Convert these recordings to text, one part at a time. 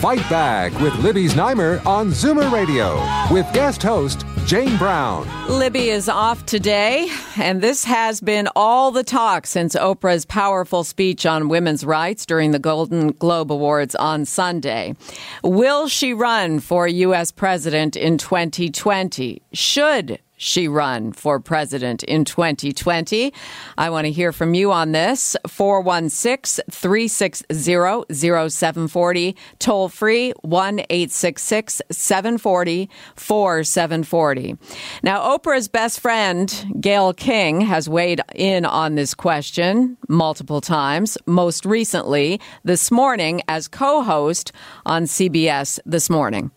Fight Back with Libby Znaimer on Zoomer Radio with guest host Jane Brown. Libby is off today, and this has been all the talk since Oprah's powerful speech on women's rights during the Golden Globe Awards on Sunday. Will she run for U.S. president in 2020? Should she run for president in 2020? I want to hear from you on this. 416 360 0740, toll free 1 866 740 4740. Now, Oprah's best friend, Gayle King, has weighed in on this question multiple times, most recently this morning as co host on CBS This Morning.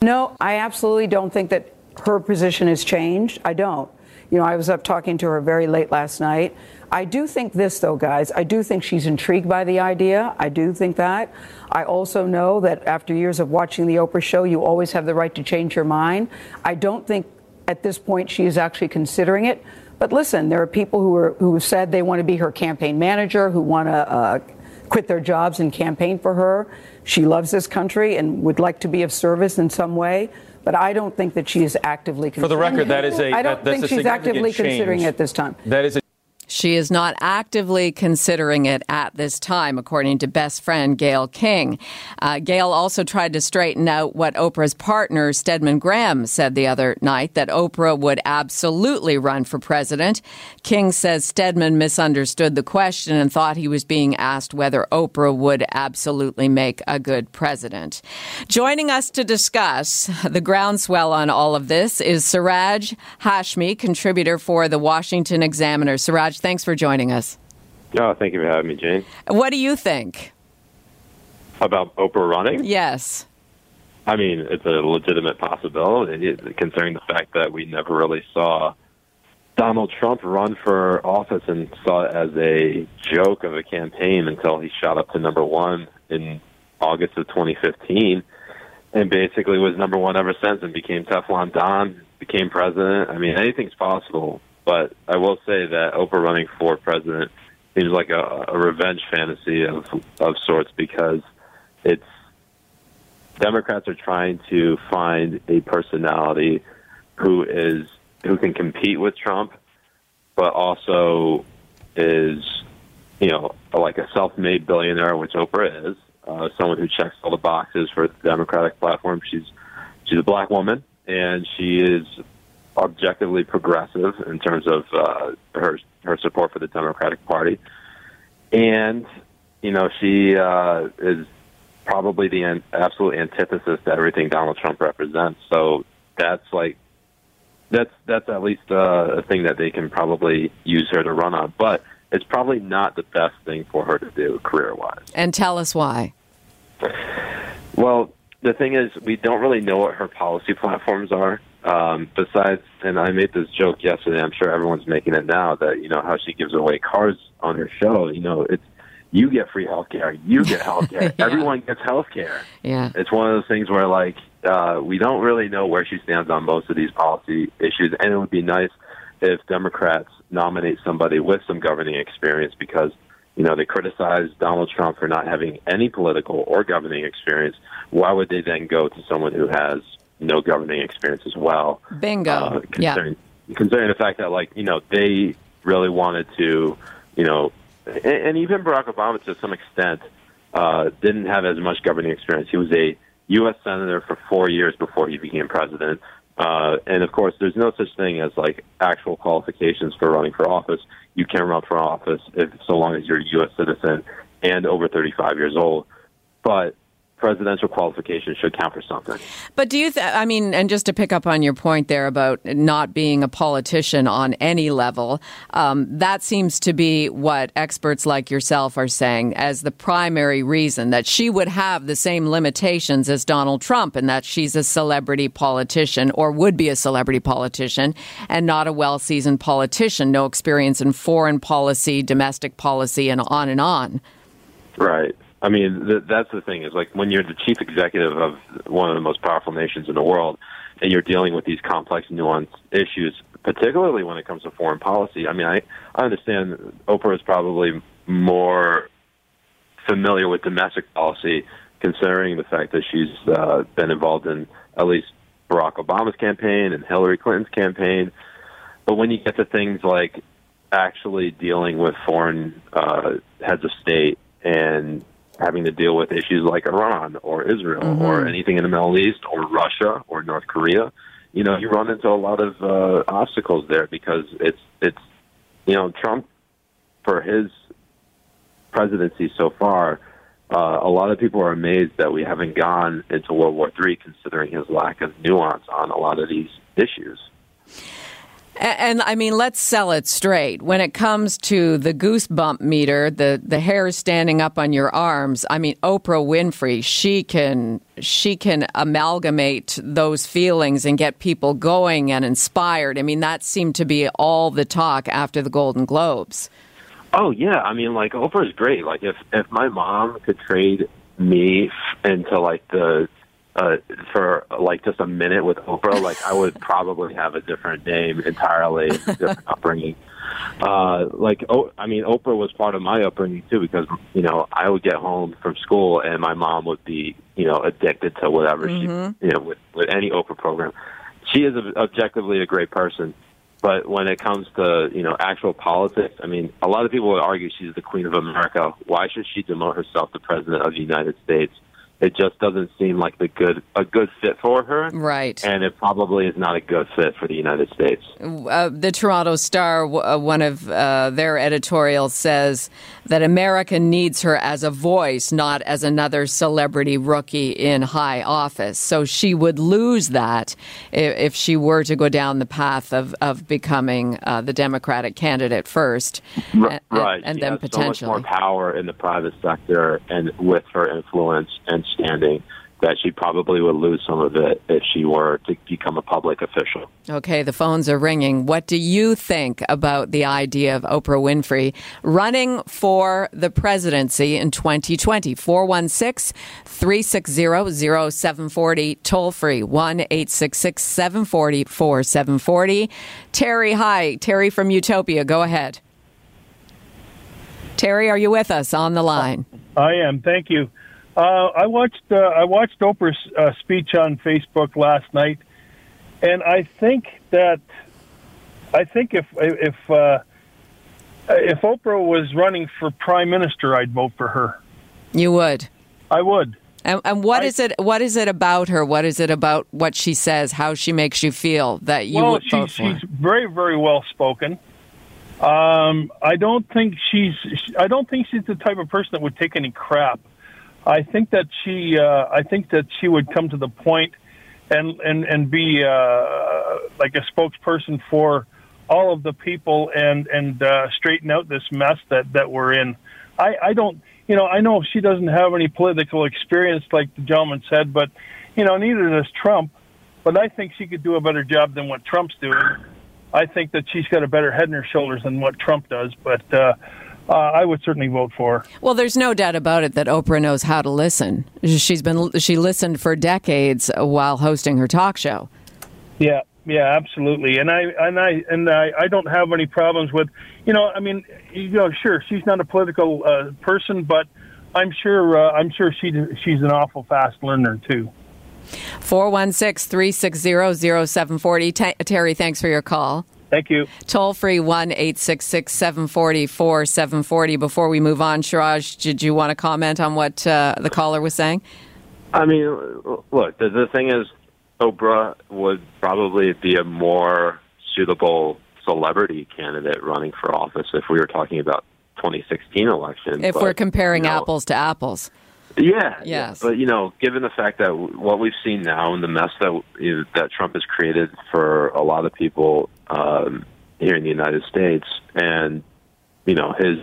No, I absolutely don't think that her position has changed. I don't. You know, I was up talking to her very late last night. I do think this, though, guys. I do think she's intrigued by the idea. I do think that. I also know that after years of watching the Oprah show, you always have the right to change your mind. I don't think at this point she is actually considering it. But listen, there are people who are who said they want to be her campaign manager, who want to uh, quit their jobs and campaign for her. She loves this country and would like to be of service in some way but I don't think that she is actively. For the record, that is a. I don't that, think she's actively change. considering it at this time. That is a she is not actively considering it at this time, according to best friend Gayle King. Uh, Gayle also tried to straighten out what Oprah's partner, Stedman Graham, said the other night that Oprah would absolutely run for president. King says Stedman misunderstood the question and thought he was being asked whether Oprah would absolutely make a good president. Joining us to discuss the groundswell on all of this is Siraj Hashmi, contributor for the Washington Examiner. Siraj, Thanks for joining us. Oh, thank you for having me, Jane. What do you think? About Oprah running? Yes. I mean, it's a legitimate possibility, considering the fact that we never really saw Donald Trump run for office and saw it as a joke of a campaign until he shot up to number one in August of 2015 and basically was number one ever since and became Teflon Don, became president. I mean, anything's possible but I will say that Oprah running for president seems like a, a revenge fantasy of of sorts because it's Democrats are trying to find a personality who is who can compete with Trump, but also is you know like a self-made billionaire, which Oprah is, uh, someone who checks all the boxes for the Democratic platform. She's she's a black woman, and she is objectively progressive in terms of uh, her her support for the Democratic Party, and you know she uh, is probably the an- absolute antithesis to everything Donald Trump represents. So that's like that's that's at least uh, a thing that they can probably use her to run on, but it's probably not the best thing for her to do career wise. And tell us why. Well, the thing is, we don't really know what her policy platforms are. Um, besides, and I made this joke yesterday. I'm sure everyone's making it now that you know how she gives away cars on her show. You know, it's you get free health care, you get health care, yeah. everyone gets health care. Yeah, it's one of those things where like uh, we don't really know where she stands on most of these policy issues, and it would be nice if Democrats nominate somebody with some governing experience because you know they criticize Donald Trump for not having any political or governing experience. Why would they then go to someone who has no governing experience as well. Bingo. Uh, considering, yeah. considering the fact that, like, you know, they really wanted to, you know, and, and even Barack Obama to some extent uh, didn't have as much governing experience. He was a U.S. senator for four years before he became president. Uh, and of course, there's no such thing as like actual qualifications for running for office. You can run for office if so long as you're a U.S. citizen and over 35 years old. But presidential qualifications should count for something. But do you, th- I mean, and just to pick up on your point there about not being a politician on any level, um, that seems to be what experts like yourself are saying as the primary reason that she would have the same limitations as Donald Trump and that she's a celebrity politician or would be a celebrity politician and not a well seasoned politician, no experience in foreign policy, domestic policy, and on and on. Right. I mean, th- that's the thing is like when you're the chief executive of one of the most powerful nations in the world, and you're dealing with these complex, nuanced issues, particularly when it comes to foreign policy. I mean, I I understand Oprah is probably more familiar with domestic policy, considering the fact that she's uh, been involved in at least Barack Obama's campaign and Hillary Clinton's campaign. But when you get to things like actually dealing with foreign uh, heads of state and having to deal with issues like Iran or Israel mm-hmm. or anything in the Middle East or Russia or North Korea, you know, you run into a lot of uh, obstacles there because it's it's you know Trump for his presidency so far. Uh, a lot of people are amazed that we haven't gone into World War III, considering his lack of nuance on a lot of these issues. And, I mean, let's sell it straight. When it comes to the goosebump meter, the the hair standing up on your arms. I mean, Oprah Winfrey, she can she can amalgamate those feelings and get people going and inspired. I mean, that seemed to be all the talk after the Golden Globes. Oh yeah, I mean, like Oprah's great. Like if if my mom could trade me into like the uh, for like just a minute with Oprah, like I would probably have a different name entirely, different upbringing. Uh, like, oh, I mean, Oprah was part of my upbringing too, because you know I would get home from school and my mom would be, you know, addicted to whatever mm-hmm. she, you know, with with any Oprah program. She is a, objectively a great person, but when it comes to you know actual politics, I mean, a lot of people would argue she's the queen of America. Why should she demote herself to president of the United States? It just doesn't seem like the good a good fit for her. Right. And it probably is not a good fit for the United States. Uh, the Toronto Star, uh, one of uh, their editorials says that America needs her as a voice, not as another celebrity rookie in high office. So she would lose that if, if she were to go down the path of, of becoming uh, the Democratic candidate first. R- right. And, and then potentially. So much more power in the private sector and with her influence and understanding that she probably would lose some of it if she were to become a public official. Okay, the phones are ringing. What do you think about the idea of Oprah Winfrey running for the presidency in 2020? 416 360 0740, toll free 1 866 740 4740. Terry, hi. Terry from Utopia, go ahead. Terry, are you with us on the line? I am. Thank you. Uh, I watched uh, I watched Oprah's uh, speech on Facebook last night, and I think that I think if if uh, if Oprah was running for prime minister, I'd vote for her. You would. I would. And, and what I, is it? What is it about her? What is it about what she says? How she makes you feel that you well, would vote for? She's very, very well spoken. Um, I don't think she's. I don't think she's the type of person that would take any crap. I think that she, uh, I think that she would come to the point and and and be uh, like a spokesperson for all of the people and and uh, straighten out this mess that that we're in. I I don't, you know, I know she doesn't have any political experience like the gentleman said, but you know, neither does Trump. But I think she could do a better job than what Trump's doing. I think that she's got a better head in her shoulders than what Trump does. But uh, uh, I would certainly vote for. Well, there's no doubt about it that Oprah knows how to listen. She's been she listened for decades while hosting her talk show. Yeah, yeah, absolutely. And I and I and I, I don't have any problems with, you know, I mean, you know, sure, she's not a political uh, person, but I'm sure uh, I'm sure she she's an awful fast learner too. 416 360 0740. Terry, thanks for your call. Thank you. Toll free 1 866 744 740. Before we move on, Siraj, did you want to comment on what uh, the caller was saying? I mean, look, the, the thing is, Oprah would probably be a more suitable celebrity candidate running for office if we were talking about 2016 election. If but, we're comparing you know, apples to apples. Yeah. Yes. But you know, given the fact that what we've seen now and the mess that you know, that Trump has created for a lot of people um, here in the United States, and you know his.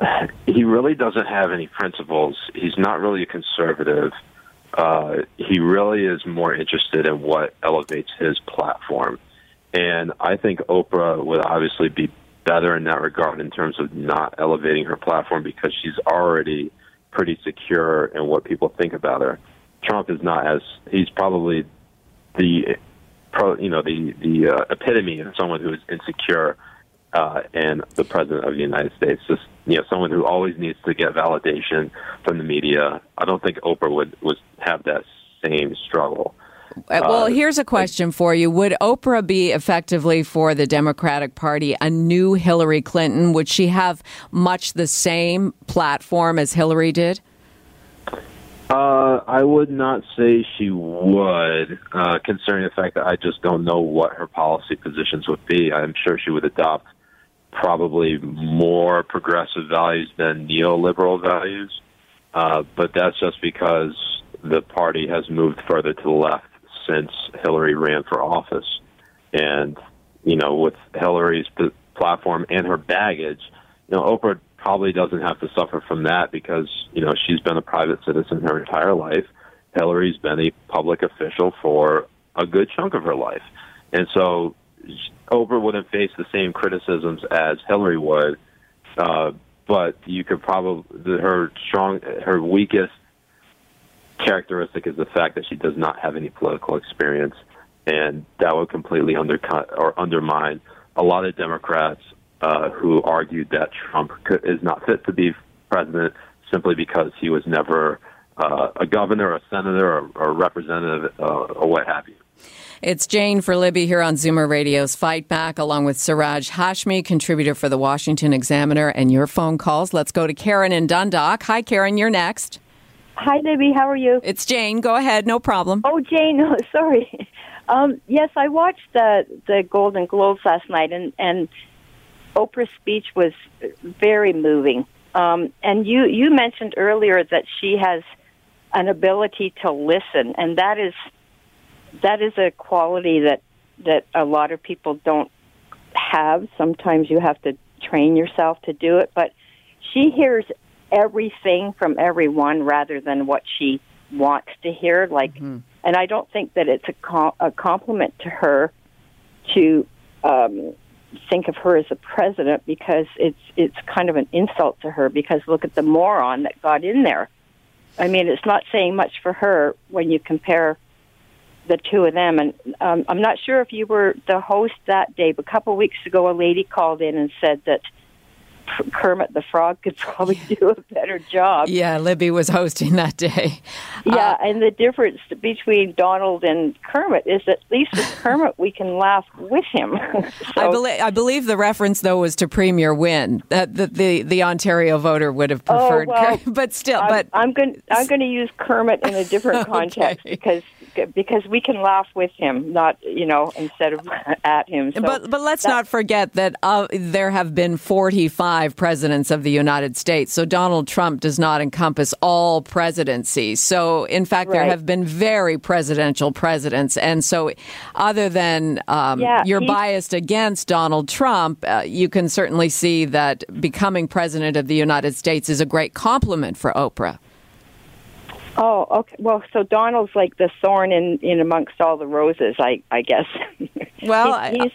He really doesn't have any principles. He's not really a conservative. Uh, he really is more interested in what elevates his platform. And I think Oprah would obviously be better in that regard in terms of not elevating her platform because she's already pretty secure in what people think about her. Trump is not as he's probably the pro, you know the the uh, epitome of someone who is insecure uh, and the president of the United States. Just you know, someone who always needs to get validation from the media. I don't think Oprah would would have that same struggle. Uh, well, here's a question for you. Would Oprah be effectively for the Democratic Party a new Hillary Clinton? Would she have much the same platform as Hillary did? Uh, I would not say she would, uh, concerning the fact that I just don't know what her policy positions would be. I'm sure she would adopt probably more progressive values than neoliberal values, uh, but that's just because the party has moved further to the left since Hillary ran for office. And, you know, with Hillary's platform and her baggage, you know, Oprah probably doesn't have to suffer from that because, you know, she's been a private citizen her entire life. Hillary's been a public official for a good chunk of her life. And so Oprah wouldn't face the same criticisms as Hillary would, uh, but you could probably, her strong, her weakest characteristic is the fact that she does not have any political experience, and that would completely undercut or undermine a lot of Democrats uh, who argued that Trump could, is not fit to be president simply because he was never uh, a governor, a senator, or, or a representative, uh, or what have you. It's Jane for Libby here on Zoomer Radio's Fight Back, along with Siraj Hashmi, contributor for the Washington Examiner, and your phone calls. Let's go to Karen in Dundalk. Hi, Karen, you're next. Hi, Libby. How are you? It's Jane. Go ahead. No problem. Oh, Jane. Oh, sorry. Um, yes, I watched the the Golden Globes last night, and and Oprah's speech was very moving. Um, and you you mentioned earlier that she has an ability to listen, and that is that is a quality that that a lot of people don't have. Sometimes you have to train yourself to do it, but she hears everything from everyone rather than what she wants to hear. Like, mm-hmm. and I don't think that it's a, com- a compliment to her to um, think of her as a president because it's it's kind of an insult to her. Because look at the moron that got in there. I mean, it's not saying much for her when you compare the two of them. And um, I'm not sure if you were the host that day, but a couple of weeks ago, a lady called in and said that Kermit the Frog could probably do a better job. Yeah, Libby was hosting that day. Yeah, uh, and the difference between Donald and Kermit is at least with Kermit we can laugh with him. so, I believe I believe the reference though was to Premier Wynne. That the, the, the Ontario voter would have preferred, oh, well, Kermit, but still, I'm, but I'm going I'm going to use Kermit in a different context okay. because because we can laugh with him, not you know instead of at him. So but but let's not forget that uh, there have been 45 presidents of the United States. So Donald Trump does not encompass all presidencies. So in fact, right. there have been very presidential presidents, and so other than um, yeah, you're biased against Donald Trump, uh, you can certainly see that becoming president of the United States is a great compliment for Oprah. Oh, okay. Well, so Donald's like the thorn in, in amongst all the roses, I I guess. Well, he's, he's,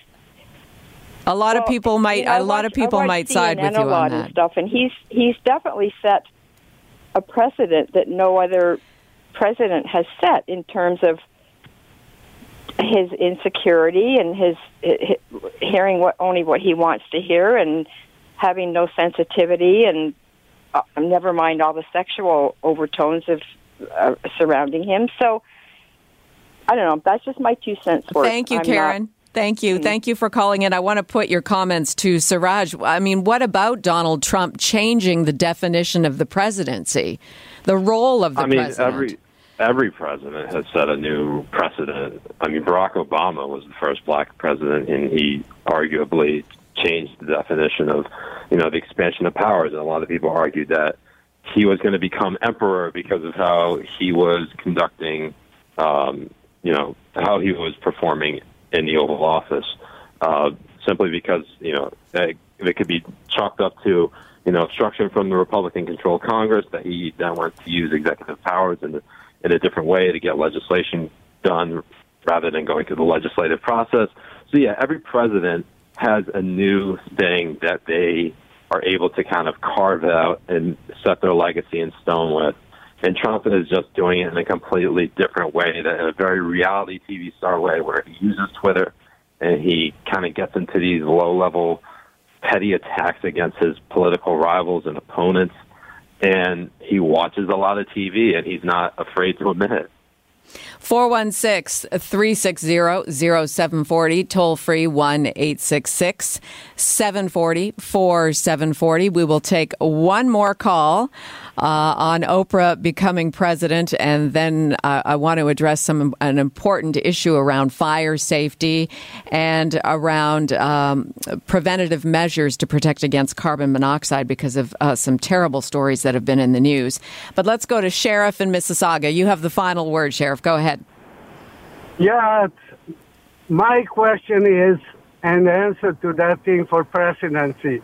a lot well, of people might you know, a lot watch, of people might side with you on that and stuff, and he's he's definitely set a precedent that no other president has set in terms of his insecurity and his, his hearing what only what he wants to hear and having no sensitivity and uh, never mind all the sexual overtones of uh, surrounding him. So I don't know. That's just my two cents worth. Thank you, I'm Karen. Not, Thank you. Mm-hmm. Thank you for calling in. I want to put your comments to Siraj. I mean, what about Donald Trump changing the definition of the presidency, the role of the President. I mean, president? Every, every president has set a new precedent. I mean, Barack Obama was the first black president, and he arguably changed the definition of, you know, the expansion of powers. And a lot of people argued that he was going to become emperor because of how he was conducting, um, you know, how he was performing in the Oval Office. Uh, simply because you know it, it could be chalked up to you know obstruction from the Republican-controlled Congress that he then wants to use executive powers in, in a different way to get legislation done rather than going through the legislative process. So yeah, every president has a new thing that they are able to kind of carve out and set their legacy in stone with. And Trump is just doing it in a completely different way, in a very reality TV star way, where he uses Twitter and he kind of gets into these low level petty attacks against his political rivals and opponents. And he watches a lot of TV and he's not afraid to admit it. 416 360 0740, toll free 1 866 740 4740. We will take one more call uh, on Oprah becoming president, and then uh, I want to address some an important issue around fire safety and around um, preventative measures to protect against carbon monoxide because of uh, some terrible stories that have been in the news. But let's go to Sheriff in Mississauga. You have the final word, Sheriff. Go ahead. Yeah, my question is, the answer to that thing for presidency.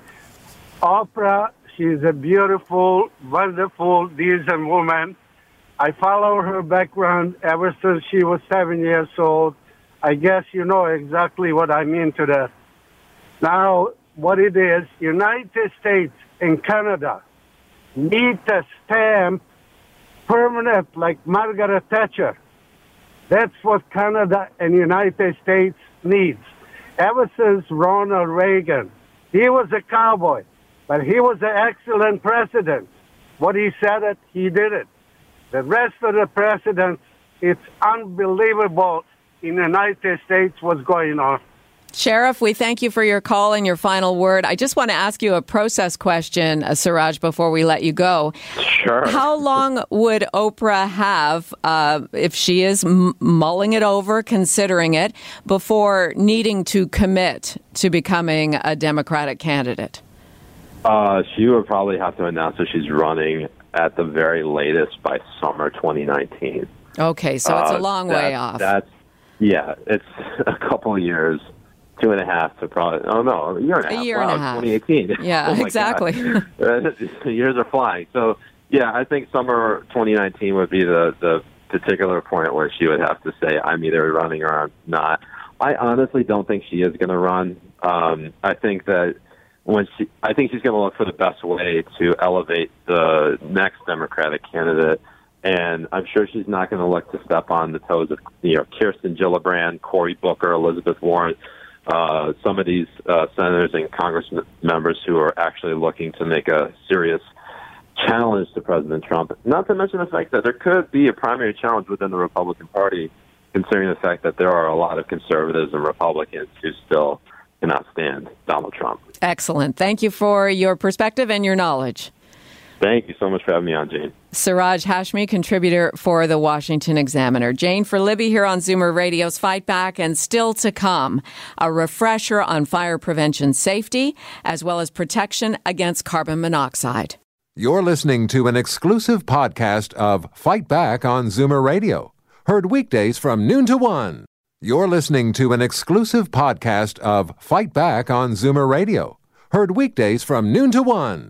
Oprah She's a beautiful, wonderful, decent woman. I follow her background ever since she was seven years old. I guess you know exactly what I mean to that. Now, what it is, United States and Canada need to stamp permanent like Margaret Thatcher. That's what Canada and United States needs. Ever since Ronald Reagan, he was a cowboy. But he was an excellent president. What he said it, he did it. The rest of the presidents, it's unbelievable in the United States what's going on. Sheriff, we thank you for your call and your final word. I just want to ask you a process question, uh, Siraj, before we let you go. Sure. How long would Oprah have uh, if she is m- mulling it over, considering it, before needing to commit to becoming a Democratic candidate? Uh, she would probably have to announce that she's running at the very latest by summer 2019. Okay, so it's a uh, long uh, way off. That's yeah, it's a couple of years, two and a half to probably. Oh no, a year and a half. A year wow, and a half. 2018. Yeah, oh exactly. years are flying. So yeah, I think summer 2019 would be the the particular point where she would have to say, "I'm either running or I'm not." I honestly don't think she is going to run. Um, I think that when she, I think she's going to look for the best way to elevate the next Democratic candidate. And I'm sure she's not going to look to step on the toes of, you know, Kirsten Gillibrand, Cory Booker, Elizabeth Warren, uh, some of these uh, senators and Congress members who are actually looking to make a serious challenge to President Trump. Not to mention the fact that there could be a primary challenge within the Republican Party, considering the fact that there are a lot of conservatives and Republicans who still cannot stand Donald Trump. Excellent. Thank you for your perspective and your knowledge. Thank you so much for having me on, Jane. Siraj Hashmi, contributor for the Washington Examiner. Jane for Libby here on Zoomer Radio's Fight Back, and still to come, a refresher on fire prevention safety, as well as protection against carbon monoxide. You're listening to an exclusive podcast of Fight Back on Zoomer Radio, heard weekdays from noon to one. You're listening to an exclusive podcast of Fight Back on Zoomer Radio, heard weekdays from noon to one.